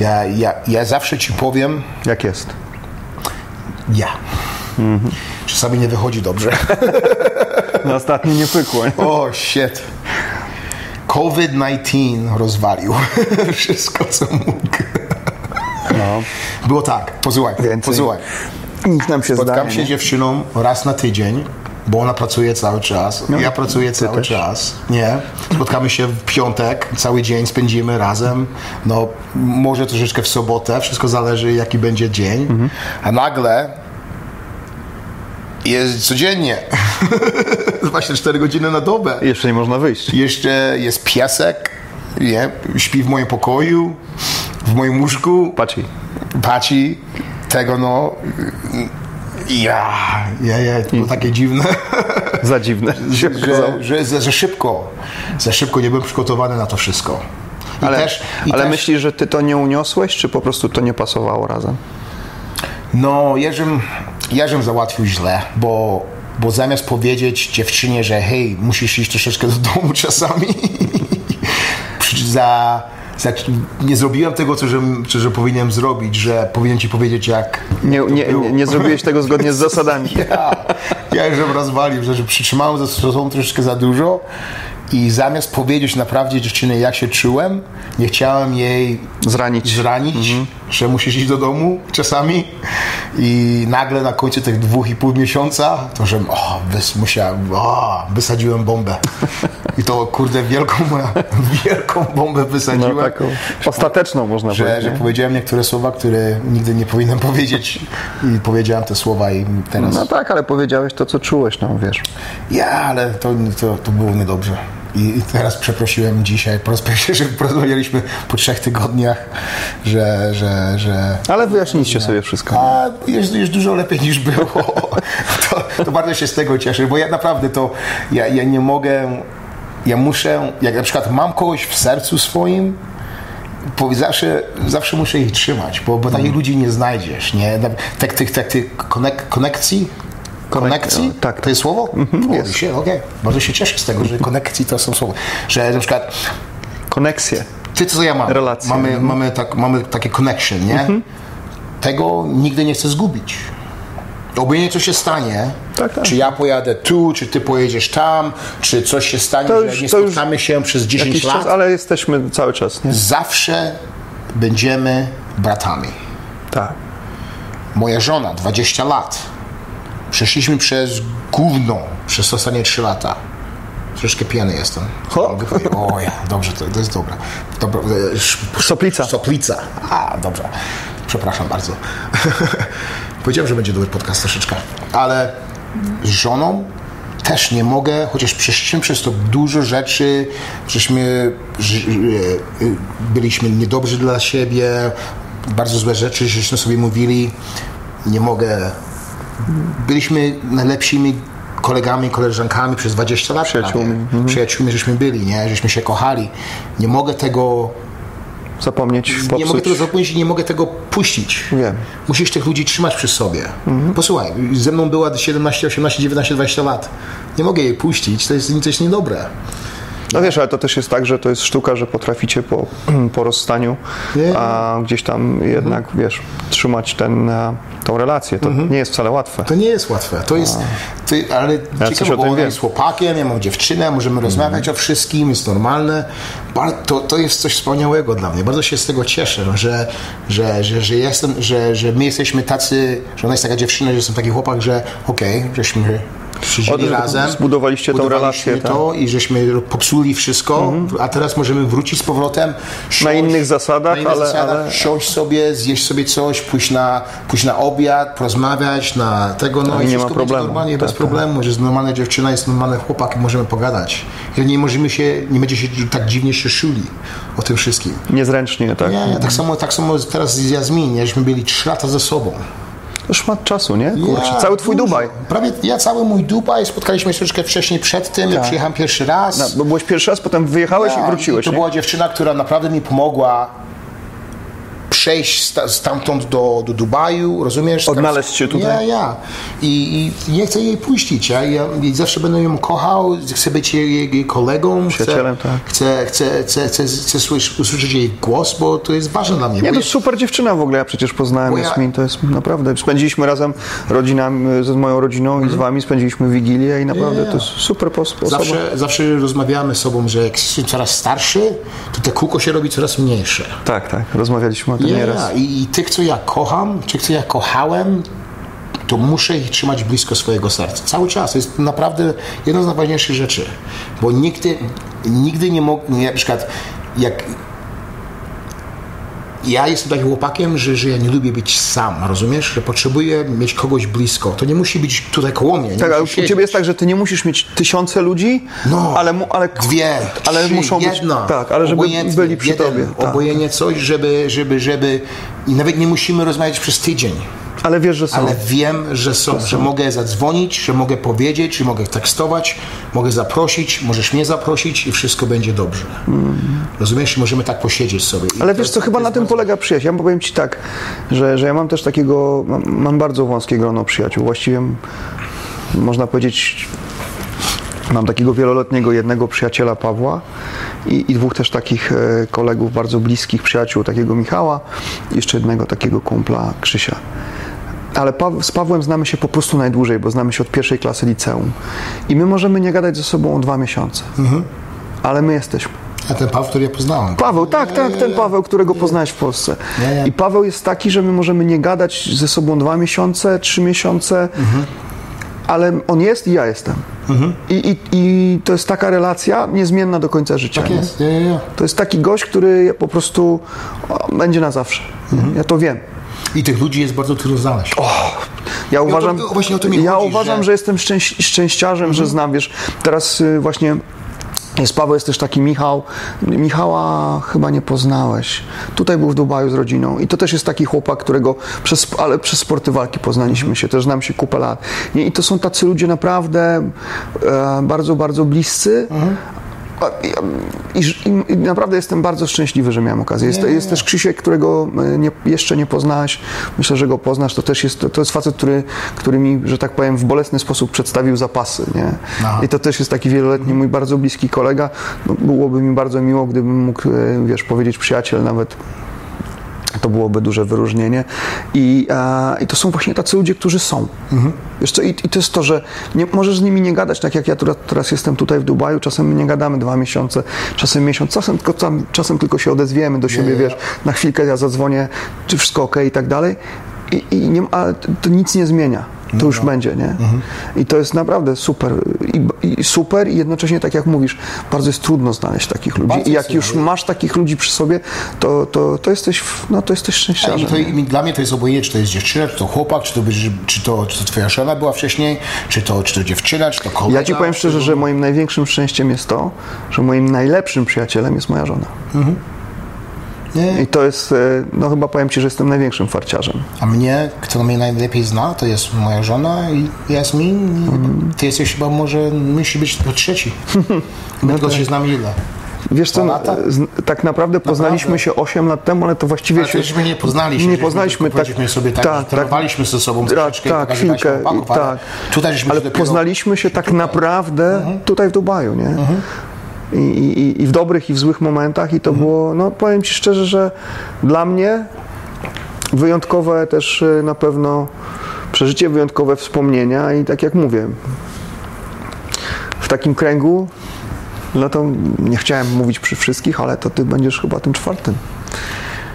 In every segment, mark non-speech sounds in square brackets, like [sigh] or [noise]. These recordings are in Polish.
Ja, ja, ja zawsze ci powiem, Jak jest? ja. Czasami nie wychodzi dobrze. [laughs] No ostatnio nie pykło. O, shit. COVID-19 rozwalił [laughs] wszystko, co mógł. No. Było tak, posłuchaj, Więcej. posłuchaj. Nic nam się Spotkam zdaje. się nie? dziewczyną raz na tydzień, bo ona pracuje cały czas. ja pracuję cały No, też. czas. Nie. Spotkamy się w piątek, cały dzień spędzimy razem. No, może troszeczkę w sobotę, wszystko zależy jaki będzie dzień. Mhm. A nagle jest codziennie. [laughs] 24 godziny na dobę. Jeszcze nie można wyjść. Jeszcze jest piesek, nie? śpi w moim pokoju, w moim łóżku Patrz. paci tego, no. Ja, ja, ja, to było takie dziwne, [laughs] Za dziwne. że, że za, za szybko, za szybko nie byłem przygotowany na to wszystko. I Ale, też, ale też, myślisz, że ty to nie uniosłeś, czy po prostu to nie pasowało razem? No, ja żem, ja żem załatwił źle, bo, bo zamiast powiedzieć dziewczynie, że hej, musisz iść troszeczkę do domu czasami, [laughs] za, nie zrobiłem tego, co, co że powinienem zrobić, że powinien ci powiedzieć, jak Nie, nie, nie, nie zrobiłeś tego zgodnie z zasadami. [laughs] Ja, ja już rozwalił, że, że przytrzymałem za sobą troszeczkę za dużo i zamiast powiedzieć naprawdę dziewczynie, jak się czułem, nie chciałem jej Zranić. zranić, że musisz iść do domu czasami i nagle na końcu tych dwóch i pół miesiąca to, że o, wys, musiałem, o, wysadziłem bombę i to kurde wielką, [laughs] wielką bombę No, wysadziłem. taką ostateczną można Że, powiedzieć. że nie? powiedziałem niektóre słowa, które nigdy nie powinienem powiedzieć i powiedziałem te słowa i teraz No tak, ale powiedziałeś to, co czułeś, no wiesz. ja, ale to, to, to było niedobrze. I teraz przeprosiłem dzisiaj po raz pierwszy, że porozmawialiśmy po trzech tygodniach, że, że, że Ale wyjaśniliście sobie wszystko. a jest, jest dużo lepiej niż było. [laughs] To, to bardzo się z tego cieszę, bo ja naprawdę to, ja, ja nie mogę, ja muszę, jak na przykład mam kogoś w sercu swoim, zawsze, zawsze muszę ich trzymać, bo, bo takich ludzi nie znajdziesz, nie? Tak, tych, tak, tych konek, konekcji, konekcji? tak. To jest słowo? Mhm, jest. się, Okej, bardzo się cieszę z tego, że konekcji to są słowa. Że na przykład Koneksje. ty co ja mam? Relacje. Mamy, Mhm. mamy, tak, mamy takie connection, nie? Tego nigdy nie chcę zgubić. Obojętnie co się stanie, Tak, tak. czy ja pojadę tu, czy ty pojedziesz tam, czy coś się stanie, To że już- nie to już spotkamy się przez 10 Jakiś lat, czas, ale jesteśmy cały czas, nie? zawsze będziemy bratami. Tak. Moja żona, 20 lat. Przeszliśmy przez gówno przez ostatnie 3 lata. Troszkę pijany jestem. Mogę powiedzieć, O ja, dobrze, to, to jest dobre. Dobra, e, Soplica. Soplica. A, dobrze. Przepraszam bardzo. [laughs] Powiedziałem, że będzie dobry podcast troszeczkę. Ale z żoną też nie mogę, chociaż przeszliśmy przez to dużo rzeczy, żeśmy e, e, byliśmy niedobrzy dla siebie, bardzo złe rzeczy, żeśmy sobie mówili, nie mogę. Byliśmy najlepszymi kolegami, koleżankami przez 20 lat. Przyjaciółmi. prawie. Mhm. Przyjaciółmi, żeśmy byli, nie? Żeśmy się kochali. Nie mogę tego Zapomnieć, popsuć. nie mogę tego zapomnieć i nie mogę tego puścić. Wiem. Musisz tych ludzi trzymać przy sobie. Posłuchaj, ze mną była 17, 18, 19, 20 lat. Nie mogę jej puścić, to jest coś niedobre. No wiesz, ale to też jest tak, że to jest sztuka, że potraficie po, [clears throat] po rozstaniu a gdzieś tam jednak, wiesz, trzymać ten, e, tą relację. To nie jest wcale łatwe. To nie jest łatwe. To jest, ty, ale coś ciekawe, bo ona jest chłopakiem, ja mam dziewczynę, możemy rozmawiać o wszystkim, jest normalne. To, to jest coś wspaniałego dla mnie. Bardzo się z tego cieszę, że, że, że, że jestem, że, że my jesteśmy tacy, że ona jest taka dziewczyna, że jestem taki chłopak, że okej, żeśmy przyjrzeli Od- razem. zbudowaliście tą relację, tak. to i żeśmy popsuli wszystko, a teraz możemy wrócić z powrotem. Na innych zasadach, na innych ale- zasadach ale- siąść sobie, zjeść sobie coś, pójść na, pójść na obiad, porozmawiać na tego, no I i, nie ma problemu. normalnie, bez Tak, problemu, że jest normalna dziewczyna, jest normalny chłopak i możemy pogadać. I nie możemy się, nie będzie się tak dziwnie się szuli o tym wszystkim. Niezręcznie, tak? Nie, nie, tak samo, tak samo teraz z Jazmin, żeśmy byli trzy lata ze sobą. To szmat czasu, nie? Kurczę, Ja, cały twój. Dubaj. Prawie ja cały mój Dubaj, spotkaliśmy się troszeczkę wcześniej przed tym, ja przyjechałem pierwszy raz. Tak. No, bo byłeś pierwszy raz, potem wyjechałeś Ja, i wróciłeś, To nie? była dziewczyna, która naprawdę mi pomogła przejść sta, stamtąd do, do Dubaju, rozumiesz? Odnaleźć się tutaj. Ja, ja. I, i nie chcę jej puścić. Ja, ja zawsze będę ją kochał, chcę być jej, jej, kolegą. Przyjacielem, chcę, tak. Chcę, chcę, chcę, chcę, chcę słysz- usłyszeć jej głos, bo to jest ważne dla mnie. Nie, to ja- super dziewczyna w ogóle, ja przecież poznałem Bo ja- Jasmin, to jest naprawdę, spędziliśmy razem rodzinami, z moją rodziną i z wami spędziliśmy Wigilię i naprawdę Mhm. To jest super pos- osoba. Zawsze, zawsze rozmawiamy z sobą, że jak jesteśmy coraz starszy, to te kółko się robi coraz mniejsze. Tak, tak, rozmawialiśmy o tym nieraz. ja. I, I tych, co ja kocham, tych, co ja kochałem, to muszę ich trzymać blisko swojego serca. Cały czas. To jest naprawdę jedna z najważniejszych rzeczy. Bo nigdy, nigdy nie mogę, na przykład jak ja jestem takim chłopakiem, że, że ja nie lubię być sam, rozumiesz? Że potrzebuję mieć kogoś blisko. To nie musi być tutaj koło mnie. Nie Tak, ale u ciebie jest tak, że ty nie musisz mieć tysiące ludzi, No, ale, mu, ale Dwie, ale trzy, muszą być, jedna. tak, ale żeby Obojętnie, byli przy jeden, tobie. Tak. Obojętnie coś, żeby, żeby, żeby... I nawet nie musimy rozmawiać przez tydzień. Ale wiesz, że są. Ale wiem, że są, że mogę zadzwonić, że mogę powiedzieć, że mogę tekstować, mogę zaprosić, możesz mnie zaprosić i wszystko będzie dobrze. Rozumiesz? I możemy tak posiedzieć sobie. I Mm. Ale wiesz co, chyba na tym bardzo- polega przyjaźń. Ja powiem Ci tak, że, że ja mam też takiego, mam, mam bardzo wąskie grono przyjaciół. Właściwie można powiedzieć, mam takiego wieloletniego jednego przyjaciela Pawła i, i dwóch też takich e, kolegów bardzo bliskich przyjaciół, takiego Michała i jeszcze jednego takiego kumpla Krzysia. Ale z Pawłem znamy się po prostu najdłużej, bo znamy się od pierwszej klasy liceum. I my możemy nie gadać ze sobą o dwa miesiące. Ale my jesteśmy. A ten Paweł, który ja poznałem. Paweł, tak, tak, ten Paweł, którego poznałeś w Polsce. I Paweł jest taki, że my możemy nie gadać ze sobą dwa miesiące, trzy miesiące, ale on jest i ja jestem. I, i, I to jest taka relacja niezmienna do końca życia. Tak nie? jest. Ja. To jest taki gość, który po prostu będzie na zawsze. Ja to wiem. I tych ludzi jest bardzo trudno znaleźć. Ja uważam, to- to ja chodzi, uważam, że- że, jestem szczęś, szczęściarzem, że znam, wiesz, teraz y, właśnie jest Paweł, jest też taki Michał. Michała chyba nie poznałeś. Tutaj był w Dubaju z rodziną i to też jest taki chłopak, którego przez, ale przez sporty walki poznaliśmy się, też znam się kupę lat. I to są tacy ludzie naprawdę e, bardzo, bardzo bliscy. A- I, i, I naprawdę jestem bardzo szczęśliwy, że miałem okazję. Jest, jest też Krzysiek, którego e, nie, jeszcze nie poznałeś. Myślę, że go poznasz. To też jest, to jest facet, który, który mi, że tak powiem, w bolesny sposób przedstawił zapasy. Nie? Aha. I to też jest taki wieloletni mój bardzo bliski kolega. No, byłoby mi bardzo miło, gdybym mógł, e, wiesz, powiedzieć przyjaciel nawet. To byłoby duże wyróżnienie. I, e, I to są właśnie tacy ludzie, którzy są. Wiesz co, i, i to jest to, że nie, możesz z nimi nie gadać, tak jak ja teraz, teraz jestem tutaj w Dubaju, czasem nie gadamy dwa miesiące, czasem miesiąc, czasem tylko, tam, czasem tylko się odezwiemy do siebie, nie. wiesz, na chwilkę ja zadzwonię, czy wszystko ok i tak dalej. I, i nie, ale to nic nie zmienia. To już będzie, nie? I to jest naprawdę super. I, I super i jednocześnie, tak jak mówisz, bardzo jest trudno znaleźć takich ludzi. Bardzo I jak już masz takich ludzi przy sobie, to, to, to jesteś, no to jesteś szczęściarzem. to, i dla mnie to jest obojętnie, czy to jest dziewczyna, czy to chłopak, czy to, czy to, czy to twoja żona była wcześniej, czy to, czy to dziewczyna, czy to kolega. Ja ci powiem szczerze, że moim największym szczęściem jest to, że moim najlepszym przyjacielem jest moja żona. Nie. I to jest, e, no chyba powiem ci, że jestem największym farciarzem. A mnie, kto mnie najlepiej zna, to jest moja żona i Jasmin. I Ty jesteś chyba może, musi być to trzeci. [laughs] My tylko się znamy ile? Wiesz co, lata? z- tak naprawdę poznaliśmy się 8 lat temu, ale to właściwie Ale się... żeśmy nie poznali się. Nie poznaliśmy, tak, sobie tak, tak, trenowaliśmy ze sobą tak, troszeczkę tak, chwilkę, i- ale tak. tutaj Ale się poznaliśmy się tak naprawdę tutaj w Dubaju, nie? I, i, I w dobrych, i w złych momentach i to było, no powiem Ci szczerze, że dla mnie wyjątkowe też y, na pewno przeżycie, wyjątkowe wspomnienia i tak jak mówię, w takim kręgu, no to nie chciałem mówić przy wszystkich, ale to Ty będziesz chyba tym czwartym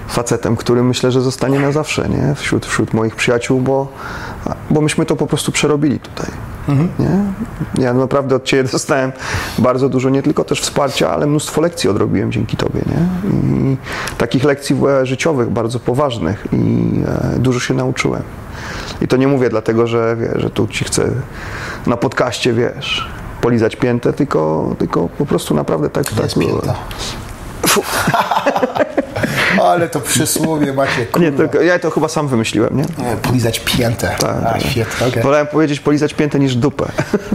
facetem, który myślę, że zostanie na zawsze, nie? Wśród, wśród moich przyjaciół, bo, bo myśmy to po prostu przerobili tutaj. Nie? Ja naprawdę od Ciebie [laughs] dostałem bardzo dużo, nie tylko też wsparcia, ale mnóstwo lekcji odrobiłem dzięki Tobie, nie? I takich lekcji życiowych, bardzo poważnych i e, dużo się nauczyłem. I to nie mówię dlatego, że, że tu Ci chcę na podcaście, wiesz, polizać piętę, tylko, tylko po prostu naprawdę tak, tak Jest pięta. [laughs] Ale to przysłowie macie, kurwa. Nie, to, ja to chyba sam wymyśliłem, nie? Nie, Polizać piętę. A, świetnie, okej. Wolałem powiedzieć polizać piętę niż dupę.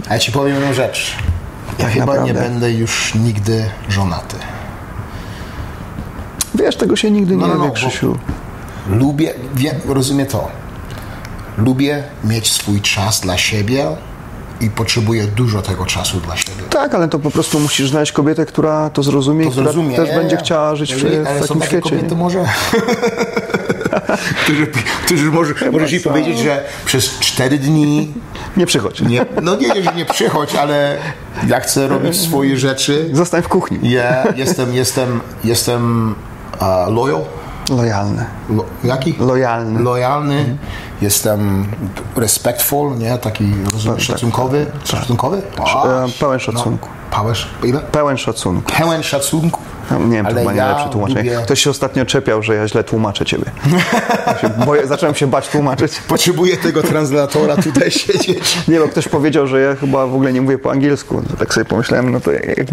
A ja ci powiem jedną rzecz. Ja Tak chyba naprawdę. nie będę już nigdy żonaty. Wiesz, tego się nigdy nie No, no, no, wie, bo- Krzysiu. Lubię, rozumiem to. Lubię mieć swój czas dla siebie i potrzebuję dużo tego czasu dla siebie. Tak, ale to po prostu musisz znaleźć kobietę, która to zrozumie, To która zrozumie. też będzie chciała żyć w, w takim świecie. kobiety nie? może, [laughs] którzy, którzy może, możesz jej powiedzieć, że przez cztery dni Nie przychodź. nie, no nie, nie, że nie przychodź, ale ja chcę robić swoje rzeczy. Zostań w kuchni. Ja jestem, jestem, jestem uh, loyal. Lojalny. Lo, jaki? Lojalny. Lojalny. Jestem respectful, nie? Taki rozumiem, szacunkowy. Szacunkowy? A, E, Pełen szacunku. No, pełen, ile? Pełen szacunku. Pełen szacunku. No, Nie wiem, to Ale chyba nie ja najlepsze tłumaczenie. lubię- Ktoś się ostatnio czepiał, że ja źle tłumaczę ciebie. Ja się boję, zacząłem się bać tłumaczyć. Potrzebuję tego translatora tutaj siedzieć. [laughs] Nie, bo ktoś powiedział, że ja chyba w ogóle nie mówię po angielsku. To tak sobie pomyślałem, no to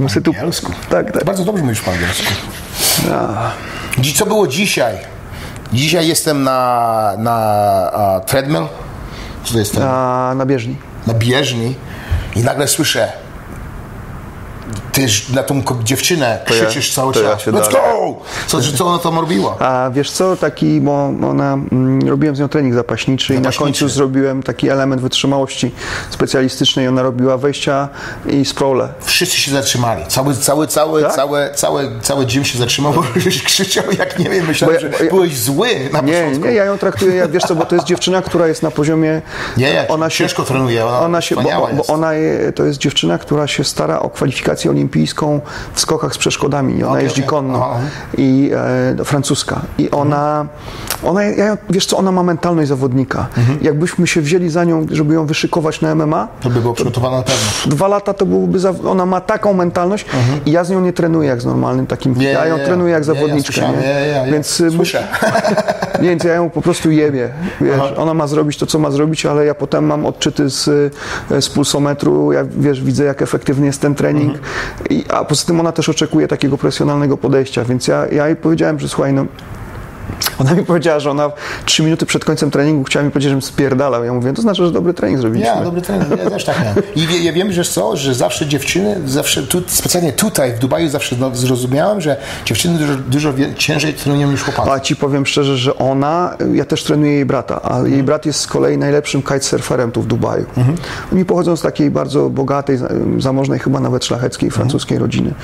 sobie tu... Po angielsku? Tak, tak. Bardzo dobrze mówisz po angielsku. Dzi- Co było dzisiaj? Dzisiaj jestem na, na treadmill. Co to jest? ten? A na bieżni. na bieżni i nagle słyszę ty na tą dziewczynę ja- krzyczysz cały to ja czas. się Let's dalej. go! Co, co ona tam robiła? A wiesz co, taki, bo ona, mm, robiłem z nią trening zapaśniczy, i na Zapaśniczy. końcu zrobiłem taki element wytrzymałości specjalistycznej. Ona robiła wejścia i sprawle. Wszyscy się zatrzymali. Cały, cały, cały, Tak? cały, cały, cały gym się zatrzymał, bo żeś krzyczał jak nie wiem. Myślałem, Bo ja- że bo ja- byłeś zły na Nie, początku. nie, ja ją traktuję, jak wiesz co, bo to jest dziewczyna, która jest na poziomie... Nie, nie, ona się, ciężko trenuje, ona ona się, bo, bo jest. ona je, to jest dziewczyna, która się stara o kwalifikację olimpijską w skokach z przeszkodami. Ona Okej, jeździ okej. konno Aha. i e, francuska. I ona, ona ja, wiesz co, ona ma mentalność zawodnika. Mhm. Jakbyśmy się wzięli za nią, żeby ją wyszykować na MMA, To by było przygotowane na pewno. dwa lata to byłoby, za, ona ma taką mentalność i ja z nią nie trenuję jak z normalnym takim, Mhm. Nie, ja ją nie, trenuję jak Nie, ja zawodniczkę. słyszałem, nie? nie. Więc y, Słyszę. [laughs] nie, więc ja ją po prostu jebie. Wiesz, ona ma zrobić to, co ma zrobić, ale ja potem mam odczyty z, y, z pulsometru, ja wiesz, widzę, jak efektywny jest ten trening. A poza tym ona też oczekuje takiego profesjonalnego podejścia, więc ja, ja jej powiedziałem, że słuchaj, no ona mi powiedziała, że ona trzy minuty przed końcem treningu chciała mi powiedzieć, żebym spierdalał. Ja mówię, to znaczy, że dobry trening zrobiliśmy. Ja, dobry trening, ja też tak miałem. I wie, ja wiem, że co, że zawsze dziewczyny, zawsze tu, specjalnie tutaj w Dubaju zawsze no, zrozumiałem, że dziewczyny dużo, dużo ciężej trenują niż chłopacy. A ci powiem szczerze, że ona, ja też trenuję jej brata, a jej brat jest z kolei najlepszym kitesurferem tu w Dubaju. Oni pochodzą z takiej bardzo bogatej, za- zamożnej, chyba nawet szlacheckiej, francuskiej rodziny.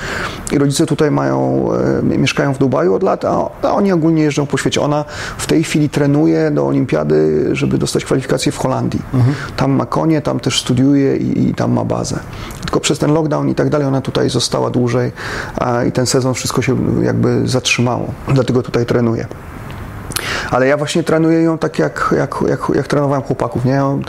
I rodzice tutaj mają, e, mieszkają w Dubaju od lat, a, a oni ogólnie jeżdżą po świecie. Ona w tej chwili trenuje do olimpiady, żeby dostać kwalifikację w Holandii. Tam ma konie, tam też studiuje i, i tam ma bazę. Tylko przez ten lockdown i tak dalej ona tutaj została dłużej i ten sezon wszystko się jakby zatrzymało. Dlatego tutaj trenuje. Ale ja właśnie trenuję ją tak, jak, jak, jak, jak trenowałem chłopaków. Nie? Ja ją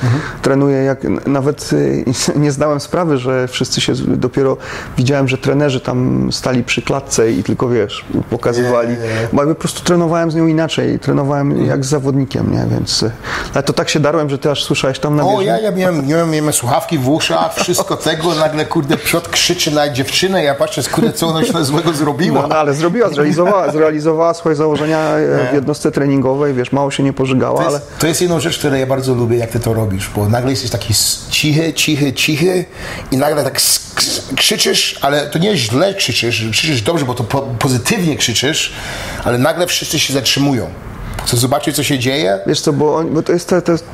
trenuję jak. Nawet y, [laughs] nie zdałem sprawy, że wszyscy się dopiero widziałem, że trenerzy tam stali przy klatce i tylko wiesz, pokazywali. Nie, nie, nie. Bo ja po prostu trenowałem z nią inaczej. Trenowałem jak z zawodnikiem, nie? Więc. y, Ale to tak się darłem, że ty aż słyszałeś tam na O, bieżni. ja, ja miałem, miałem, miałem słuchawki w uszach, wszystko tego, nagle kurde Piotr krzyczy na dziewczynę, ja patrzę, kurde, co ona się złego zrobiła. No, no, ale zrobiła, zrealizowała, zrealizowała swoje założenia e, w jednostce treningowej, wiesz, mało się nie pożygała, To ale jest, to jest jedną rzecz, którą ja bardzo lubię, jak ty to robisz, bo nagle jesteś taki cichy, cichy, cichy i nagle tak krzyczysz, ale to nie źle krzyczysz, krzyczysz dobrze, bo to po, pozytywnie krzyczysz, ale nagle wszyscy się zatrzymują. Chcę zobaczyć, co się dzieje, wiesz co, bo, on, bo to jest, to, to jest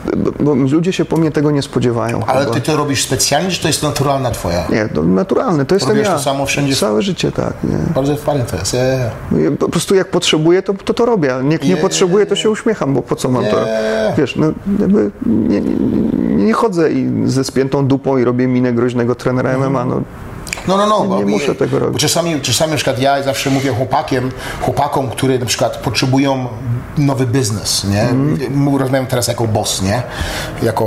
bo, ludzie się po mnie tego nie spodziewają. ale chyba. ty to robisz specjalnie, czy to jest naturalna twoja? Nie, to naturalne, to jestem Robisz ja. to samo wszędzie? Całe życie, tak. Nie. Bardzo fajne to jest. Yeah. Ja Po prostu jak potrzebuję, to to, to robię. Jak nie Nie. potrzebuję, to się uśmiecham, bo po co mam to? Nie. Wiesz, no jakby nie, nie, nie chodzę i ze spiętą dupą i robię minę groźnego trenera MMA, no. No, no, no. Nie bo, muszę tego robić. Czasami, czasami na przykład ja zawsze mówię chłopakiem, chłopakom, które na przykład potrzebują nowy biznes, nie? Mhm. Rozmawiam teraz jako boss, nie? Jako,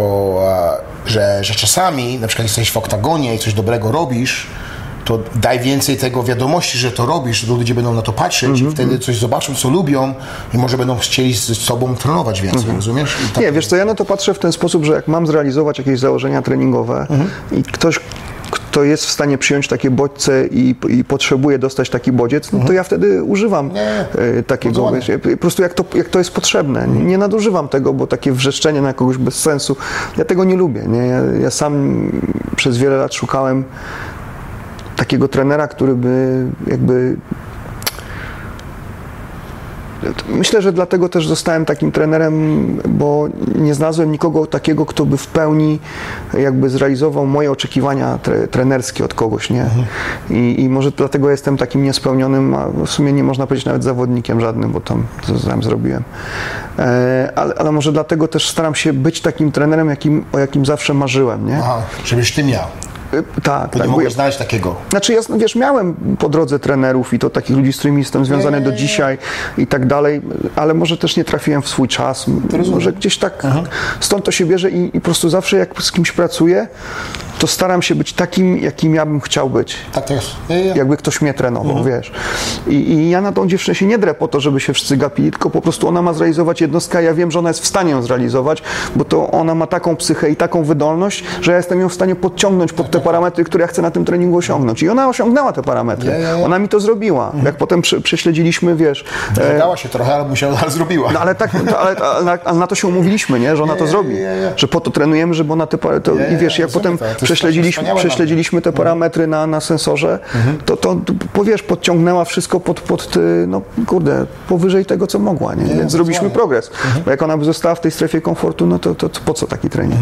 e, że, że czasami na przykład jesteś w oktagonie i coś dobrego robisz, to daj więcej tego wiadomości, że to robisz, to ludzie będą na to patrzeć Mhm, i wtedy coś zobaczą, co lubią i może będą chcieli z sobą trenować więcej, rozumiesz? I tak, Mhm. Nie, wiesz co, ja na to patrzę w ten sposób, że jak mam zrealizować jakieś założenia treningowe i ktoś, kto jest w stanie przyjąć takie bodźce i, i potrzebuje dostać taki bodziec, no to ja wtedy używam Nie, e, takiego, wiesz, po prostu jak to, jak to jest potrzebne. Nie, nie nadużywam tego, bo takie wrzeszczenie na kogoś bez sensu, ja tego nie lubię. Nie? Ja, ja sam przez wiele lat szukałem takiego trenera, który by jakby myślę, że dlatego też zostałem takim trenerem, bo nie znalazłem nikogo takiego, kto by w pełni jakby zrealizował moje oczekiwania tre, trenerskie od kogoś, nie? I, I może dlatego jestem takim niespełnionym, a w sumie nie można powiedzieć nawet zawodnikiem żadnym, bo tam co tam zrobiłem. E, ale, ale może dlatego też staram się być takim trenerem, jakim, o jakim zawsze marzyłem, nie? Aha, żebyś ty miał. E, Tak, Bo tak. nie ja- znaleźć takiego. znaczy, ja, wiesz, miałem po drodze trenerów i to takich ludzi, z którymi jestem związany Nie, do nie, dzisiaj i tak dalej, ale może też nie trafiłem w swój czas. Może gdzieś tak, stąd to się bierze i, i po prostu zawsze jak z kimś pracuję, to staram się być takim, jakim ja bym chciał być. Tak to jest. Ja, ja. Jakby ktoś mnie trenował, Mhm. wiesz. I, I ja na tą dziewczynę się nie drę po to, żeby się wszyscy gapili, tylko po prostu ona ma zrealizować jednostkę, a ja wiem, że ona jest w stanie ją zrealizować, bo to ona ma taką psychę i taką wydolność, że ja jestem ją w stanie podciągnąć pod te parametry, które ja chcę na tym treningu osiągnąć. I ona osiągnęła te parametry. Ona mi to zrobiła. Jak potem prze, prześledziliśmy, wiesz, e, Wydała się trochę, ale musiała, ale zrobiła. no ale tak, ale, ale, ale na to się umówiliśmy, nie? że ona to zrobi. Że po to trenujemy, żeby ona te pa- to, Ja, I wiesz, ja, jak potem prześledziliśmy, Mhm. prześledziliśmy te parametry na, na sensorze, to, to, to wiesz, podciągnęła wszystko pod, pod y, no kurde, powyżej tego, co mogła, nie? Więc zrobiliśmy progres. Bo jak ona by została w tej strefie komfortu, no to, to, to po co taki trening?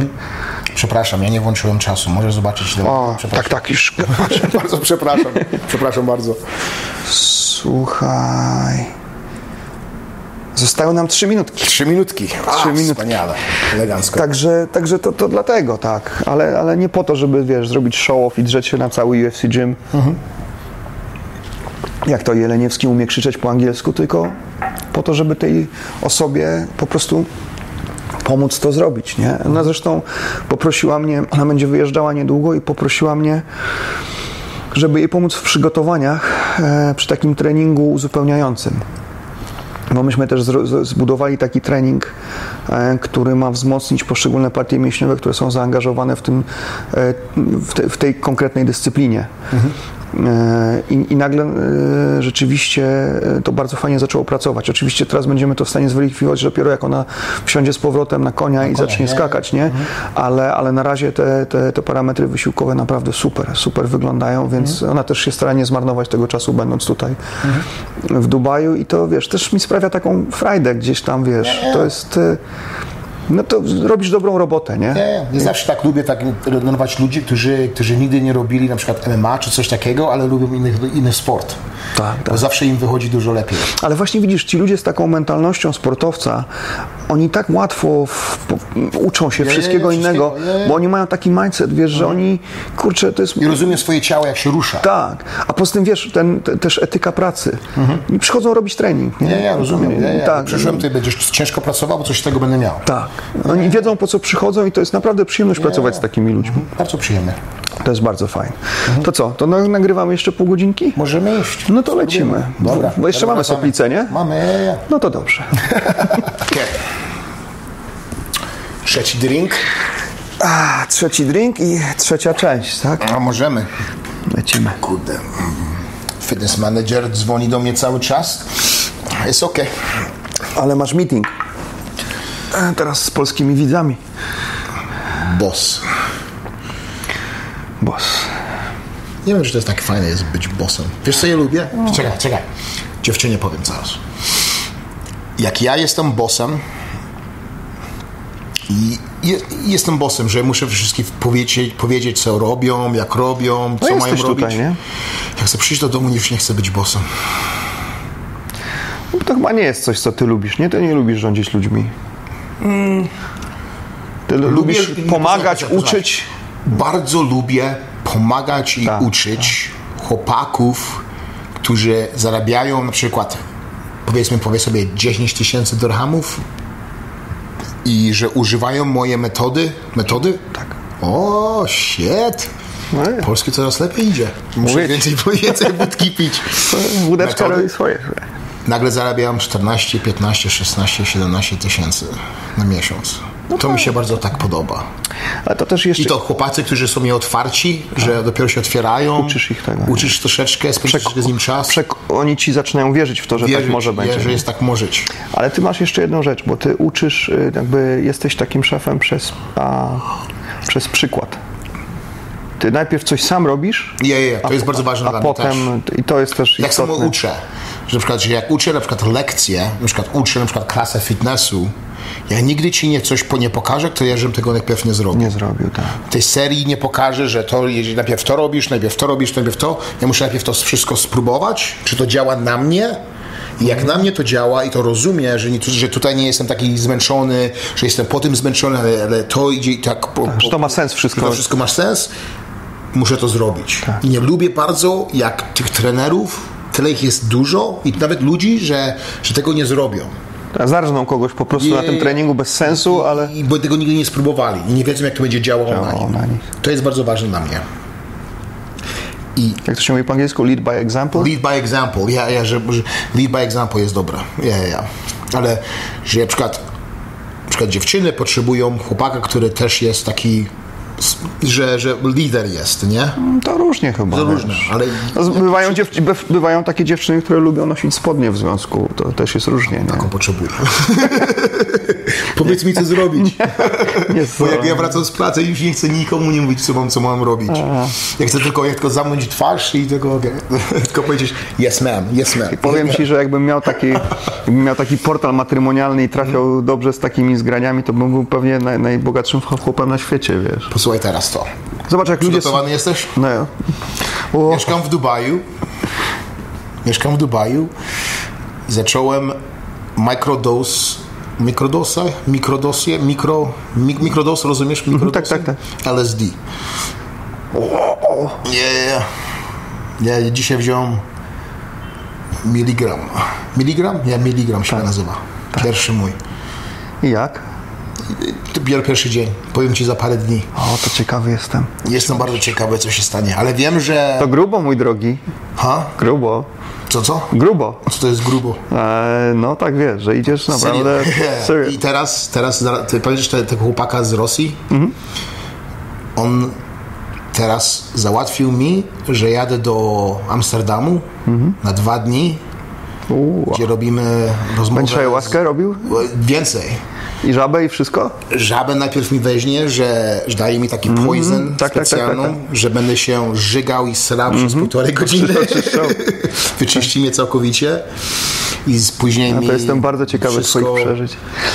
Przepraszam, ja nie włączyłem czasu. Możesz zobaczyć. ile- O, Przepraszam. tak, tak, już. [laughs] bardzo przepraszam. Przepraszam bardzo. Słuchaj. Zostały nam trzy minutki. Trzy minutki. A, Trzy minutki. Wspaniale. Elegancko. Także, także to, to dlatego, tak. Ale, ale nie po to, żeby, wiesz, zrobić show-off i drzeć się na cały UFC gym. Jak to Jeleniewski umie krzyczeć po angielsku, tylko po to, żeby tej osobie po prostu pomóc to zrobić, nie? Ona zresztą poprosiła mnie, ona będzie wyjeżdżała niedługo i poprosiła mnie, żeby jej pomóc w przygotowaniach e, przy takim treningu uzupełniającym. Bo myśmy też zbudowali taki trening, e, który ma wzmocnić poszczególne partie mięśniowe, które są zaangażowane w, tym, e, w, te, w tej konkretnej dyscyplinie. E, I, I nagle e, rzeczywiście e, to bardzo fajnie zaczęło pracować. Oczywiście teraz będziemy to w stanie zweryfikować dopiero jak ona wsiądzie z powrotem na konia i zacznie nie? skakać, nie? Ale, ale na razie te, te, te parametry wysiłkowe naprawdę super, super wyglądają, więc ona też się stara nie zmarnować tego czasu będąc tutaj w Dubaju i to wiesz, też mi sprawia taką frajdę gdzieś tam, wiesz, to jest e, no to robisz dobrą robotę, nie? Nie, nie zawsze tak lubię tak trenować ludzi, którzy, którzy nigdy nie robili na przykład MMA czy coś takiego, ale lubią inny, inny sport. Tak, tak. Bo zawsze im wychodzi dużo lepiej. Ale właśnie widzisz, ci ludzie z taką mentalnością sportowca, oni tak łatwo w, uczą się Nie, wszystkiego nie, innego, wszystkiego, bo oni mają taki mindset, wiesz, że oni, kurczę, to jest... I rozumiem swoje ciało, jak się rusza. Tak, a poza tym wiesz, ten, te, też etyka pracy. I przychodzą robić trening, nie? Nie, ja rozumiem. Nie, nie. Tak, Przyszłem, ty będziesz ciężko pracował, bo coś z tego będę miał. tak. Oni wiedzą, po co przychodzą i to jest naprawdę przyjemność pracować z takimi ludźmi. Bardzo przyjemne. To jest bardzo fajne. To co, to na- nagrywamy jeszcze pół godzinki? Możemy iść. No to lecimy. Dobra. Bo jeszcze mamy soplicę, nie? Mamy. No to dobrze. [laughs] Trzeci drink. A, trzeci drink i trzecia część, tak? A możemy. Lecimy. Kurde. mm. Fitness manager dzwoni do mnie cały czas. Jest okej. Ale masz meeting. E, Teraz z polskimi widzami. Boss. Boss. Nie wiem, czy to jest tak fajne jest być bossem. Wiesz co ja lubię? Czekaj, czekaj. Dziewczynie powiem zaraz. Jak ja jestem bossem i je, jestem bossem, że muszę wszystkim powiedzieć, powiedzieć, co robią, jak robią, co mają No jesteś robić. tutaj, nie? Jak chcę przyjść do domu, już nie chcę być bossem. No, to chyba nie jest coś, co ty lubisz, nie? Ty nie lubisz rządzić ludźmi. Ty lubisz pomagać, uczyć. Bardzo lubię pomagać i Tak, uczyć chłopaków, którzy zarabiają na przykład powiedzmy powie sobie 10 tysięcy dirhamów i że używają moje metody. Metody? Tak. O, shit. No jest. Polski coraz lepiej idzie. Muszę Mówię więcej, więcej wódki pić. [laughs] Wódeczka Metody? robi swoje. Nagle zarabiam 14, 15, 16, 17 tysięcy na miesiąc. to mi się bardzo tak podoba. Ale to też jeszcze... I to chłopacy, którzy są nieotwarci, że dopiero się otwierają. Uczysz ich tego, Uczysz troszeczkę, spędzisz z nim czas. Przek- oni ci zaczynają wierzyć w to, że tak Wierzyć, może będzie. że jest tak może być. Ale ty masz jeszcze jedną rzecz, bo ty uczysz, y, jakby jesteś takim szefem przez, a, przez przykład. Ty najpierw coś sam robisz, Je, je, to jest bardzo ważne a dla mnie też. potem i to jest też Jak samo istotne. uczę, że na przykład, że jak uczę na przykład lekcję, na przykład uczę na przykład klasę fitnessu, ja nigdy ci nie coś po- nie pokażę, to ja żebym tego najpierw nie zrobił. Nie zrobił, tak. tej serii nie pokażę, że to jeżeli najpierw to robisz, najpierw to robisz, najpierw to. Ja muszę najpierw to wszystko spróbować, czy to działa na mnie. I jak na mnie to działa i to rozumiem, że, nie, że tutaj nie jestem taki zmęczony, że jestem po tym zmęczony, ale, ale to idzie i tak. Po, że to ma sens wszystko. To wszystko ma sens, muszę to zrobić. Tak. Nie lubię bardzo, jak tych trenerów, tyle ich jest dużo i nawet ludzi, że, że tego nie zrobią. Zarżną kogoś po prostu na tym treningu bez sensu, ale I bo tego nigdy nie spróbowali i nie wiedzą, jak to będzie działało, Działało na, nich. To jest bardzo ważne dla mnie. I jak to się mówi po angielsku, lead by example. lead by example, ja, ja, że, że lead by example jest dobre, ja, ja, ja. Ale, że na przykład, na przykład dziewczyny potrzebują chłopaka, który też jest taki, że, że lider jest, nie? To różnie chyba. To różne, ale No, Bywają, dziew- byw- bywają takie dziewczyny, które lubią nosić spodnie w związku. To też jest różnie. Nie? taką potrzebuję. [laughs] Powiedz mi, co zrobić. Nie Bo jak ja wracam z pracy, już nie chcę nikomu nie mówić, co mam, co mam robić. Ja chcę tylko, ja tylko zamknąć twarz i tylko, [laughs] tylko powiedzieć yes ma'am, yes ma'am. Powiem Ci, że jakbym miał taki, jakbym miał taki portal matrymonialny i trafiał dobrze z takimi zgraniami, to bym był pewnie naj, najbogatszym chłopem na świecie, wiesz. Posłuchaj teraz to. Zobacz, jak ludzie są... Jesteś? No, ja. o, Mieszkam w Dubaju. Mieszkam w Dubaju. Zacząłem microdose, mikrodosę, mikrodosję, mikro, mik, mikrodos, rozumiesz? Mikrodosę? tak, tak, LSD. Nie, nie, ja dzisiaj wziąłem miligram. Miligram? Ja miligram się nazywa. Pierwszy mój. I jak? Dopiero pierwszy dzień. Powiem ci za parę dni. O, to ciekawy jestem. Jestem bardzo ciekawy, co się stanie, ale wiem, że... To grubo, mój drogi. Ha? Grubo. Co, co? Grubo. Co to jest grubo? E, no tak wiesz, że idziesz naprawdę... [laughs] Serio? I teraz, teraz ty pamiętasz te- tego chłopaka z Rosji? Mhm. On teraz załatwił mi, że jadę do Amsterdamu Mhm. na dwa dni, Uuu. gdzie robimy rozmowę. Będziesz ayahuaskę robił? Więcej. I żabę i wszystko? Żabę najpierw mi weźmie, że, że daje mi taki poison tak, tak, tak, specjalną, tak, że będę się żygał i srał przez półtorej godziny. [laughs] Wyczyści mnie całkowicie i z później No mi to jestem bardzo ciekawy wszystko- Twoich przeżyć.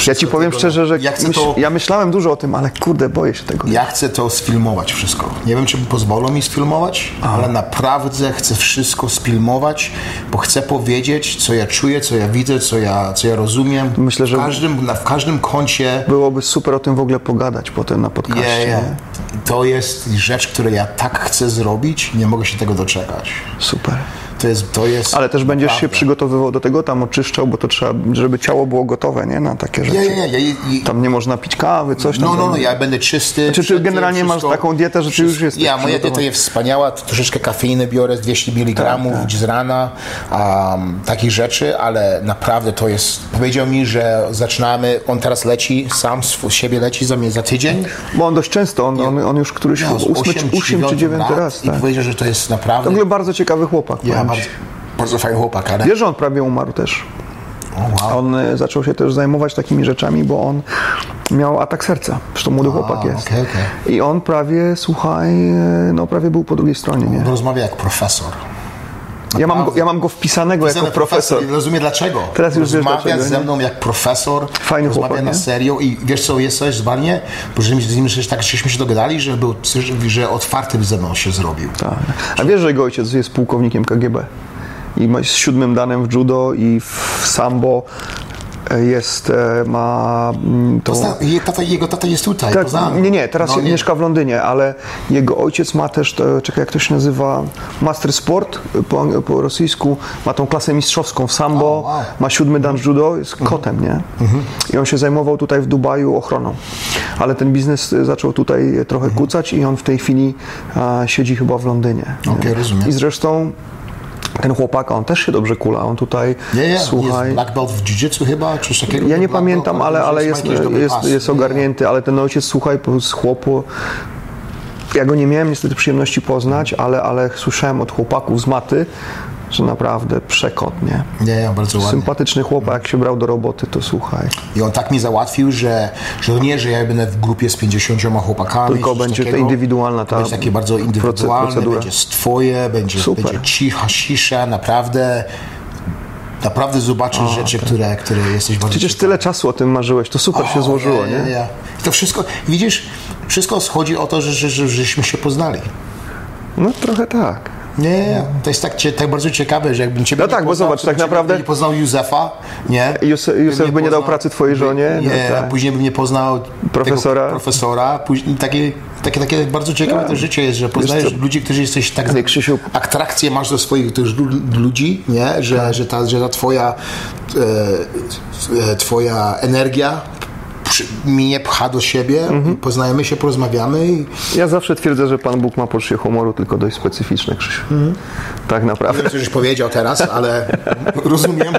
Ja Ci powiem tego- szczerze, że Ja myśl, to- ja myślałem dużo o tym, ale kurde, boję się tego. Ja chcę to sfilmować wszystko. Nie wiem, czy pozwolą mi sfilmować, ale naprawdę chcę wszystko sfilmować, bo chcę powiedzieć, co ja czuję, co ja widzę, co ja, co ja rozumiem. Myślę, że- w każdym, w każdym kącie Byłoby super o tym w ogóle pogadać potem na podcaście. je. nie? to jest rzecz, którą ja tak chcę zrobić, nie mogę się tego doczekać. Super. To jest, to jest Ale też będziesz się przygotowywał do tego, tam oczyszczał, bo to trzeba, żeby ciało było gotowe, nie? Na takie rzeczy. Ja, ja, Tam nie można pić kawy, coś tam. no, no, no, ja będę czysty. Znaczy, czy generalnie masz wszystko- taką dietę, że ty już jesteś Ja, moja dieta jest wspaniała, troszeczkę kafeiny biorę, 200 mg Tak, z rana, um, takich rzeczy, ale naprawdę to jest, powiedział mi, że zaczynamy, on teraz leci, sam z siebie leci za za tydzień. Bo on dość często, on, on, on już któryś z ósmy, osiem, czy, ósmy czy dziewiąty lat raz. I Tak. powiedział, że to jest W naprawdę, ogóle bardzo ciekawy chłopak. ja, powiem bardzo, bardzo fajny chłopak, ale... Wiesz, że on prawie umarł też. O, wow. On y, zaczął się też zajmować takimi rzeczami, bo on miał atak serca. Zresztą młody chłopak jest. okej, okej. I on prawie, słuchaj, y, no prawie był po drugiej stronie, nie? Rozmawia jak profesor. Ja mam go, ja mam go wpisanego jako Ten profesor. Rozumie dlaczego. Teraz już Rozmawia dlaczego, ze nie? mną jak profesor. Fajny rozmawia chłopak, na serio i wiesz co, jest coś zwanie, bo że z nim że tak żeśmy się dogadali, że był, że otwarty ze mną się zrobił. Tak. A wiesz, że jego ojciec jest pułkownikiem KGB? I ma- z siódmym danem w judo i w sambo jest, e, ma mm, tą... Pozna, je- tata, jego tata jest tutaj, Tak, nie, nie, teraz No, się- mieszka w Londynie, ale jego ojciec ma też, to, czekaj, jak to się nazywa, Master Sport po, po rosyjsku, ma tą klasę mistrzowską w sambo, O, wow. ma siódmy dan judo, jest kotem, nie? I on się zajmował tutaj w Dubaju ochroną. Ale ten biznes y, zaczął tutaj trochę kucać i on w tej chwili a, siedzi chyba w Londynie. nie? Rozumiem. I zresztą ten chłopak, on też się dobrze kula, on tutaj, Nie, nie, słuchaj... jest black belt w jiu-jitsu chyba, czy coś takiego. Ja nie pamiętam, belt, ale, ale jest, jest, jest nie. ogarnięty, ale ten ojciec, słuchaj, z chłopu, ja go nie miałem niestety przyjemności poznać, ale, ale słyszałem od chłopaków z maty, że naprawdę przekotnie. Nie, nie, bardzo ładnie. Sympatyczny chłopak, jak się brał do roboty, to słuchaj. I on tak mi załatwił, że, że to nie, że ja będę w grupie z 50 chłopakami. Tylko będzie to takiego. indywidualna ta Będzie takie bardzo indywidualne, procedura. będzie twoje, będzie, Super. będzie cicha, cisza, naprawdę naprawdę zobaczysz rzeczy, które, które jesteś bardzo Przecież ciekawy. tyle czasu o tym marzyłeś, to super się O, złożyło, ja, ja, nie? ja. I to wszystko, widzisz, wszystko schodzi o to, że, że, że żeśmy się poznali. No trochę tak. Nie, nie, nie. To jest tak, tak bardzo ciekawe, że jakbym ciebie No nie tak, bo poznał, zobacz, to tak naprawdę- Nie poznał Józefa, nie? Józef- Józef by nie dał pracy twojej żonie, no Nie, tak. później bym nie poznał Profesora. Profesora. Później, takie, takie, takie bardzo ciekawe to życie jest, że poznajesz co? ludzi, którzy jesteś tak... Ale Krzysiu- Atrakcję masz do swoich lu- ludzi, nie? Że, Tak. że, ta, że ta twoja e, e, twoja energia przy, mnie pcha do siebie, Mhm. poznajemy się, porozmawiamy i Ja zawsze twierdzę, że Pan Bóg ma poczucie humoru, tylko dość specyficzne, Krzysiu. Tak naprawdę. wiem, co żeś powiedział teraz, ale [laughs] rozumiem.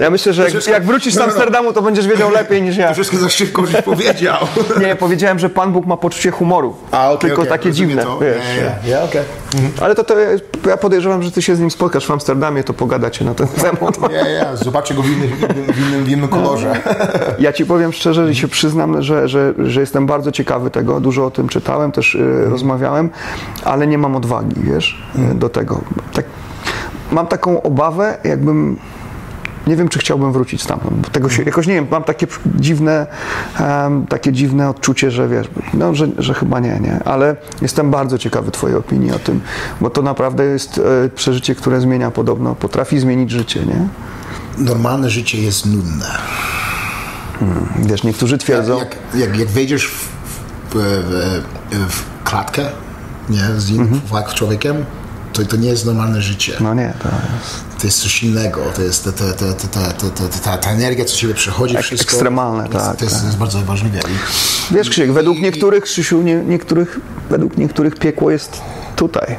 Ja myślę, że jak, jak wrócisz z Amsterdamu, to będziesz wiedział lepiej niż ja. Wszystko za szybko żeś powiedział. [laughs] Nie, powiedziałem, że Pan Bóg ma poczucie humoru. A, okej, tylko okej, takie dziwne, To. wiesz. Ja, ja, ja, okej. Ale to, to ja podejrzewam, że ty się z nim spotkasz w Amsterdamie, to pogadacie na ten [laughs] temat. Ja, ja, zobaczcie go w innym, w innym, w innym kolorze. Ja ci powiem szczerze i się przyznam, że, że, że jestem bardzo ciekawy tego. Dużo o tym czytałem, też y, Mhm. rozmawiałem, ale nie mam odwagi, wiesz, y, do tego. Tak, mam taką obawę, jakbym. Nie wiem, czy chciałbym wrócić stamtąd. Tego Mhm. się, jakoś nie wiem, mam takie dziwne, em, takie dziwne odczucie, że wiesz, no, że, że chyba nie, nie. Ale jestem bardzo ciekawy Twojej opinii o tym, bo to naprawdę jest e, przeżycie, które zmienia podobno, potrafi zmienić życie, nie? Normalne życie jest nudne. Hmm. Wiesz, niektórzy twierdzą... Jak, jak, jak, jak wejdziesz w, w, w klatkę nie, z innym mhm. Władz człowiekiem, to, to nie jest normalne życie. No nie, to jest... To jest coś innego, to jest ta, ta, ta, ta, ta, ta, ta, ta energia, co ciebie przechodzi, wszystko. Ekstremalne, tak. To jest, to jest, to jest bardzo ważliwe. I, Wiesz Krzysiek, według niektórych, Krzysiu, nie, niektórych, według niektórych piekło jest tutaj.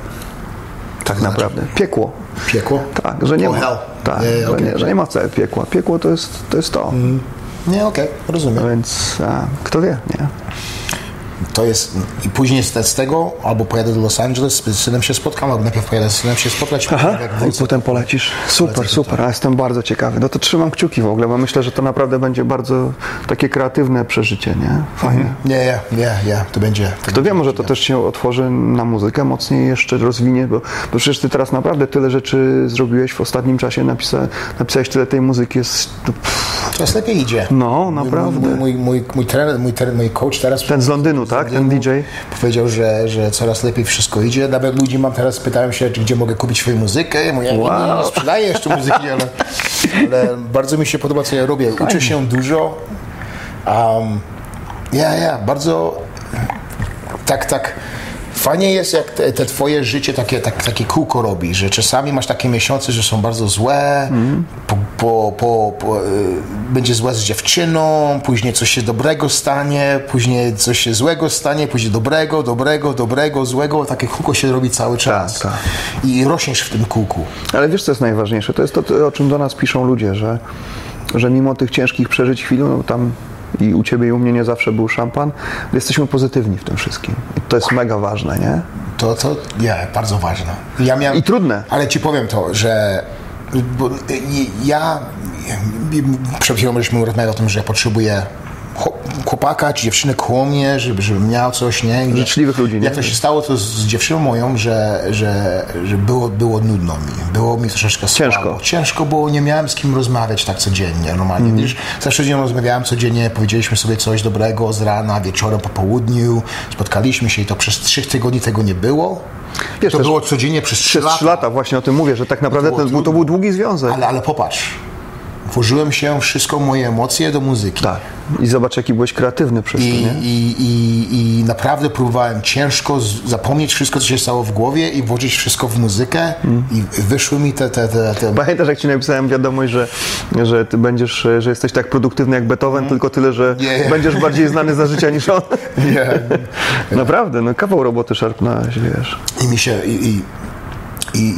Tak znaczy? naprawdę. Piekło. Piekło? Tak, że nie oh, ma. Hell. Tak, yeah, okay. że, nie, że, nie, ma wcale piekła. Piekło to jest to. Jest to. Mm. Nie, okej, rozumiem. Więc a, kto wie, nie? To jest, i później z, tego albo pojadę do Los Angeles, z synem się spotkam, albo najpierw pojadę z synem się spotkać. Aha, i potem polecisz. Super, Polecę super, a jestem bardzo ciekawy. No to trzymam kciuki w ogóle, bo myślę, że to naprawdę będzie bardzo takie kreatywne przeżycie, nie? Fajnie. Nie, nie, nie, nie, to będzie. To Kto wie, może to też się otworzy na muzykę, mocniej jeszcze rozwinie, bo, bo przecież ty teraz naprawdę tyle rzeczy zrobiłeś w ostatnim czasie, napisa, napisałeś tyle tej muzyki, jest pff, Teraz lepiej idzie. No, naprawdę. Mój, mój, mój, mój trener, mój, trener, mój coach teraz. ten z Londynu, tak? Ten DJ. Powiedział, że, że coraz lepiej wszystko idzie. Nawet ludzi mam teraz, pytają się, czy gdzie mogę kupić swoją muzykę. Ja mówię, Wow. nie, nie sprzedaję jeszcze muzyki, ale, ale bardzo mi się podoba, co ja robię. Uczę się dużo. Um, ja, ja, bardzo tak, tak. Fajnie jest, jak te, te twoje życie takie, tak, takie kółko robi, że czasami masz takie miesiące, że są bardzo złe, po, po, po, po, y, będzie złe z dziewczyną, później coś się dobrego stanie, później coś się złego stanie, później dobrego, dobrego, dobrego, złego, takie kółko się robi cały czas. tak. I rośniesz w tym kółku. Ale wiesz, co jest najważniejsze? To jest to, to, o czym do nas piszą ludzie, że, że mimo tych ciężkich przeżyć chwil, no tam i u ciebie i u mnie nie zawsze był szampan, jesteśmy pozytywni w tym wszystkim. I to jest mega ważne, nie? To, to nie, bardzo ważne. Ja miałem, I trudne. Ale ci powiem to, że bo ja przed chwilą żeśmy rozmawiali o tym, że ja potrzebuję chłopaka czy dziewczynę koło mnie, żeby, żeby miał coś, nie? Życzliwych ludzi, nie? Jak to się stało, to z dziewczyną moją, że, że, że było, było nudno mi. Było mi troszeczkę Ciężko. słabo. Ciężko, bo nie miałem z kim rozmawiać tak codziennie, normalnie. Wiesz, zawsze z nią rozmawiałem codziennie, powiedzieliśmy sobie coś dobrego z rana, wieczorem, po południu, spotkaliśmy się i to przez trzy tygodnie tego nie było. Wiesz, to było codziennie przez trzy lata. trzy lata właśnie o tym mówię, że tak naprawdę to, był- to był długi związek. Ale, ale popatrz, włożyłem się wszystko moje emocje do muzyki. Tak. I zobacz, jaki byłeś kreatywny przez to, I, nie? i, i, I naprawdę próbowałem ciężko zapomnieć wszystko, co się stało w głowie i włożyć wszystko w muzykę Mm. i wyszły mi te, te, te, te Pamiętasz, jak ci napisałem wiadomość, że, że ty będziesz, że jesteś tak produktywny jak Beethoven, tylko tyle, że nie. będziesz bardziej znany za życia niż on. [laughs] Nie. Naprawdę, no kawał roboty szarpnąłeś, wiesz. I mi się i, i,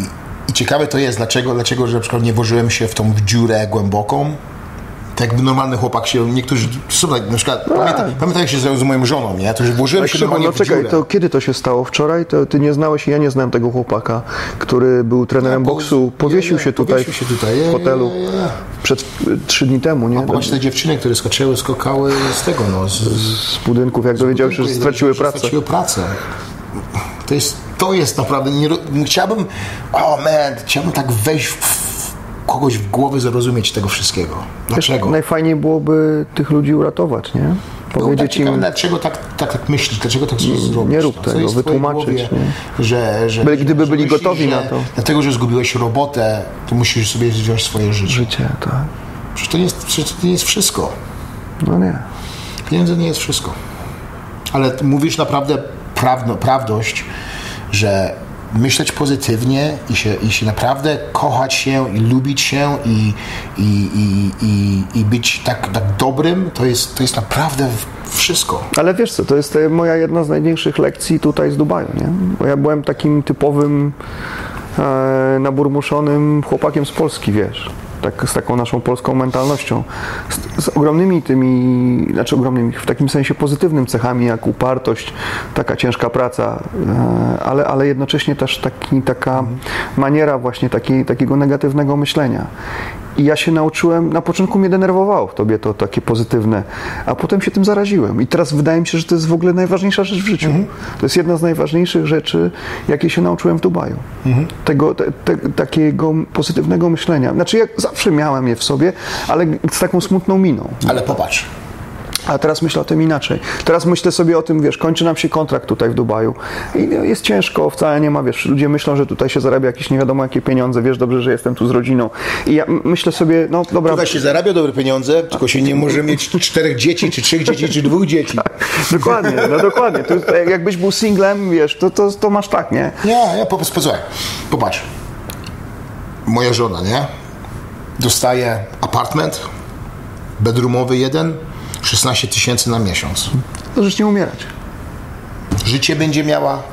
i, ciekawe to jest, dlaczego, dlaczego że na przykład nie włożyłem się w tą dziurę głęboką. Tak jakby normalny chłopak się, niektórzy, tak, na przykład, pamiętam, pamiętam jak się z, z moją żoną, nie? To, że włożyłem się normalnie no czekaj, to kiedy to się stało? Wczoraj? To ty nie znałeś, ja nie znałem tego chłopaka, który był trenerem bo- boksu, powiesił nie, nie, się tutaj powiesił się tutaj, w hotelu przed y, trzy dni temu, nie? Popatrz te dziewczyny, które skoczyły, skokały z tego, no, z, Z budynków, jak dowiedziały się, że straciły pracę. Straciły pracę. To jest, to jest naprawdę. Nie, chciałbym. O man, chciałbym tak wejść w, kogoś w głowie zrozumieć tego wszystkiego. Dlaczego? Najfajniej byłoby tych ludzi uratować, nie? Tak Powiedzieć ciekawy, im, dlaczego tak, tak, tak myślisz, dlaczego tak chcesz zrobić? nie rób No, tego, wytłumaczyć, głowie, nie? Że, że, By- gdyby że byli myślisz, gotowi na to. Dlatego, że zgubiłeś robotę, to musisz sobie wziąć swoje życie. życie, tak. Przecież to nie jest, przecież to nie jest wszystko. No nie. Pieniądze nie jest wszystko. Ale mówisz naprawdę prawdo, prawdość, że myśleć pozytywnie i się, i się naprawdę kochać się i lubić się i, i, i, i, i być tak, tak dobrym, to jest, to jest naprawdę wszystko. Ale wiesz co, to jest e, moja jedna z największych lekcji tutaj z Dubaju, nie? Bo ja byłem takim typowym e, naburmuszonym chłopakiem z Polski, wiesz. Tak, z taką naszą polską mentalnością. Z, z ogromnymi tymi, znaczy ogromnymi, w takim sensie pozytywnym cechami, jak upartość, taka ciężka praca, e, ale, ale jednocześnie też taki, taka maniera właśnie taki, takiego negatywnego myślenia. I ja się nauczyłem, na początku mnie denerwowało w tobie to takie pozytywne, a potem się tym zaraziłem. I teraz wydaje mi się, że to jest w ogóle najważniejsza rzecz w życiu. To jest jedna z najważniejszych rzeczy, jakie się nauczyłem w Dubaju. Tego, te, te, takiego pozytywnego myślenia. Znaczy, ja zawsze miałem je w sobie, ale z taką smutną miną. Ale popatrz, A teraz myślę o tym inaczej. Teraz myślę sobie o tym, wiesz, kończy nam się kontrakt tutaj w Dubaju i jest ciężko, wcale nie ma, wiesz, ludzie myślą, że tutaj się zarabia jakieś nie wiadomo jakie pieniądze, wiesz, dobrze, że jestem tu z rodziną. I ja myślę sobie, no dobra, Tutaj się zarabia dobre pieniądze, tylko się nie może mieć [laughs] czterech dzieci, czy trzech dzieci, czy dwóch dzieci. dokładnie, no dokładnie. Jest, jakbyś był singlem, wiesz, to, to, to masz tak, nie? Nie, ja po prostu, posłuchaj, popatrz. Moja żona, nie? Dostaje apartment, bedroomowy jeden, 16 tysięcy na miesiąc. Możesz nie umierać. Życie będzie miała,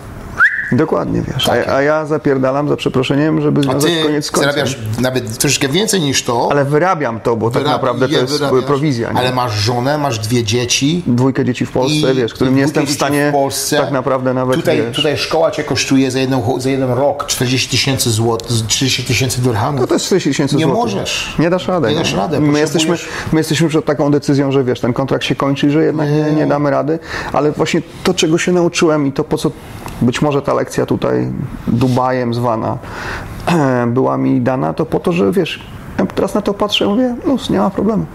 Dokładnie, wiesz. A, a ja zapierdalam, za przeproszeniem, żeby a związać ty koniec zarabiasz nawet troszeczkę więcej niż to. Ale wyrabiam to, bo tak naprawdę to je jest prowizja, nie? Ale masz żonę, masz dwie dzieci. Dwójkę dzieci w Polsce, I- wiesz, którym nie jestem w stanie w Polsce. tak naprawdę nawet, Tutaj, wiesz, tutaj szkoła cię kosztuje za jeden, za jeden rok 40 tysięcy złotych, 40 tysięcy dirhamów. No to jest 40 tysięcy Nie złotych. możesz. Nie dasz rady. Nie dasz rady, My jesteśmy, my jesteśmy przed taką decyzją, że wiesz, ten kontrakt się kończy, że jednak nie, nie damy rady, ale właśnie to, czego się nauczyłem i to, po co być może ta lekcja tutaj Dubajem zwana [clears throat] była mi dana, to po to, że wiesz, ja teraz na to patrzę i mówię, no nie ma problemu.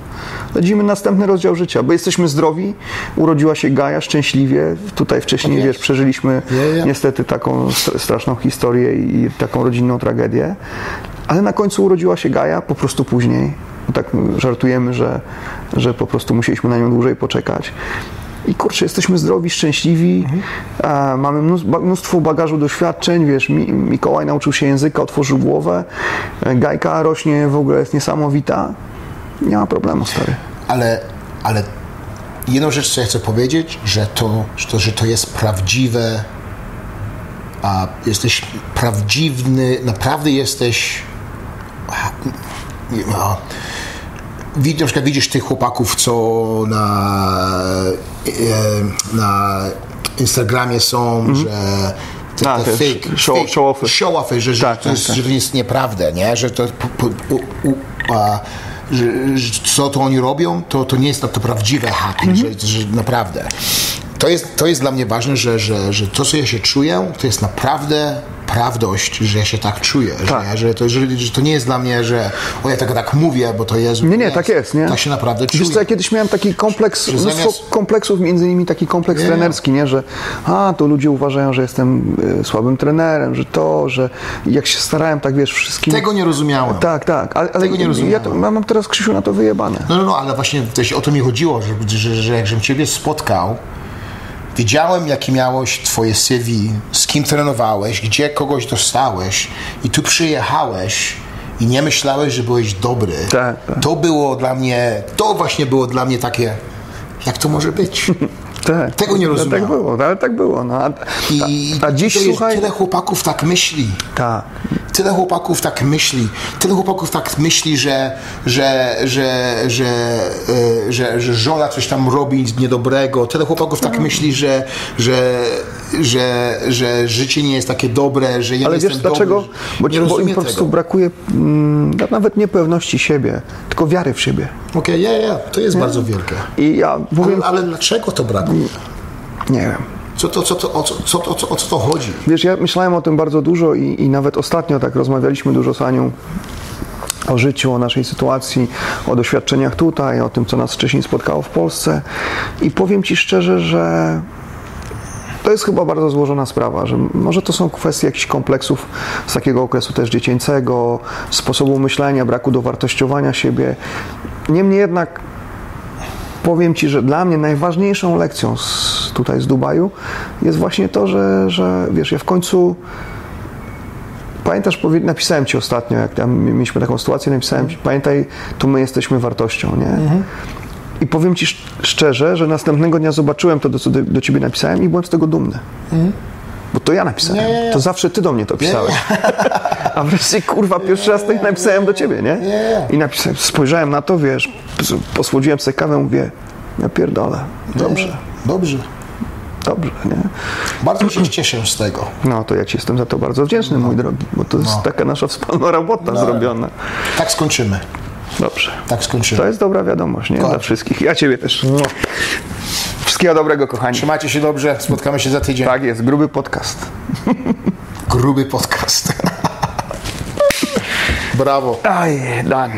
Lecimy następny rozdział życia, bo jesteśmy zdrowi, urodziła się Gaja szczęśliwie, tutaj wcześniej, Tak wiesz, przeżyliśmy niestety taką str- straszną historię i taką rodzinną tragedię, ale na końcu urodziła się Gaja, po prostu później. Tak żartujemy, że, że po prostu musieliśmy na nią dłużej poczekać. I kurczę, jesteśmy zdrowi, szczęśliwi, a mamy mnóstwo, ba- mnóstwo bagażu doświadczeń, wiesz, Mi, Mikołaj nauczył się języka, otworzył głowę, e, Gajka rośnie, w ogóle jest niesamowita. Nie ma problemu, stary. Ale, ale jedną rzecz, co ja chcę powiedzieć, że to, że to, że to jest prawdziwe, a jesteś prawdziwny, naprawdę jesteś. a, na przykład widzisz tych chłopaków, co na, e, na Instagramie są, że te, A, te te fake, show- fake, show-offy. show-offy, że, że, Tak, to tak, jest, tak. że to jest nieprawda, nie? że to po, po, u, a, że, że co to oni robią, to, to nie jest to, to prawdziwe happy, Mhm. że, że naprawdę. To jest, to jest dla mnie ważne, że, że, że to, co ja się czuję, to jest naprawdę prawdość, że ja się tak czuję. Tak. Że, że, to, że, że to nie jest dla mnie, że o ja tego tak mówię, bo to jest. Nie, nie, tak jest, nie? Tak się naprawdę czuję. Wiesz co, ja kiedyś miałem taki kompleks, Że mnóstwo zamiast- kompleksów, między innymi taki kompleks Nie. trenerski, nie, że a, to ludzie uważają, że jestem e, słabym trenerem, że to, że jak się starałem, tak wiesz, wszystkim... Tego nie rozumiałem. Tak, tak, ale, ale Tego nie ja rozumiałem. to, mam teraz, Krzysiu, na to wyjebane. No, no, no, ale właśnie też o to mi chodziło, że, że, że jak żebym Ciebie spotkał, wiedziałem, jakie miałeś Twoje CV, z kim trenowałeś, gdzie kogoś dostałeś i tu przyjechałeś i nie myślałeś, że byłeś dobry. Tak, tak. To było dla mnie, to właśnie było dla mnie takie, jak to może być? [laughs] Tak, Tego nie no, rozumiałem. Tak było, ale tak było. No, a, I a, a dziś, to jest, słuchaj... tyle chłopaków tak myśli. Tak, Tyle chłopaków tak myśli, tyle chłopaków tak myśli, że, że, że, że, e, że, że żona coś tam robi niedobrego. Tyle chłopaków tak Mhm. myśli, że, że, że, że życie nie jest takie dobre, że ja ale nie wiesz jestem dlaczego? dobry. Bo, nie bo im po prostu tego. brakuje mm, nawet nie pewności siebie, tylko wiary w siebie. Okej, ja, ja, to jest bardzo wielkie. I ja mówię, Ale, ale dlaczego to brakuje? nie wiem, Co to, co to, o, co, co, to- co, o co to chodzi? Wiesz, ja myślałem o tym bardzo dużo i, i nawet ostatnio tak rozmawialiśmy dużo z Anią o życiu, o naszej sytuacji, o doświadczeniach tutaj, o tym, co nas wcześniej spotkało w Polsce. I powiem Ci szczerze, że to jest chyba bardzo złożona sprawa, że może to są kwestie jakichś kompleksów z takiego okresu też dziecięcego, sposobu myślenia, braku dowartościowania siebie. Niemniej jednak powiem Ci, że dla mnie najważniejszą lekcją z, tutaj z Dubaju jest właśnie to, że, że wiesz, ja w końcu Pamiętasz, napisałem Ci ostatnio, jak tam mieliśmy taką sytuację, napisałem Ci, pamiętaj, tu my jesteśmy wartością, nie? I powiem Ci sz- szczerze, że następnego dnia zobaczyłem to, do, co do, do Ciebie napisałem i byłem z tego dumny. Bo to ja napisałem. Nie, nie, nie. To zawsze Ty do mnie to pisałeś. [laughs] A wreszcie, kurwa, pierwszy raz to napisałem do Ciebie, nie? nie. I napisałem, spojrzałem na to, wiesz, posłodziłem sobie kawę, mówię, ja pierdolę, dobrze, Dobrze. dobrze, nie? Bardzo się cieszę z tego. No, to ja Ci jestem za to bardzo wdzięczny, mój drogi, bo to jest taka nasza wspólna robota zrobiona. Tak skończymy. Dobrze. Tak skończymy. To jest dobra wiadomość, nie? Dla wszystkich. Ja Ciebie też. Wszystkiego dobrego, kochani. Trzymajcie się dobrze, spotkamy się za tydzień. Tak jest, gruby podcast. Gruby podcast. [laughs] Brawo. Aj, Dan.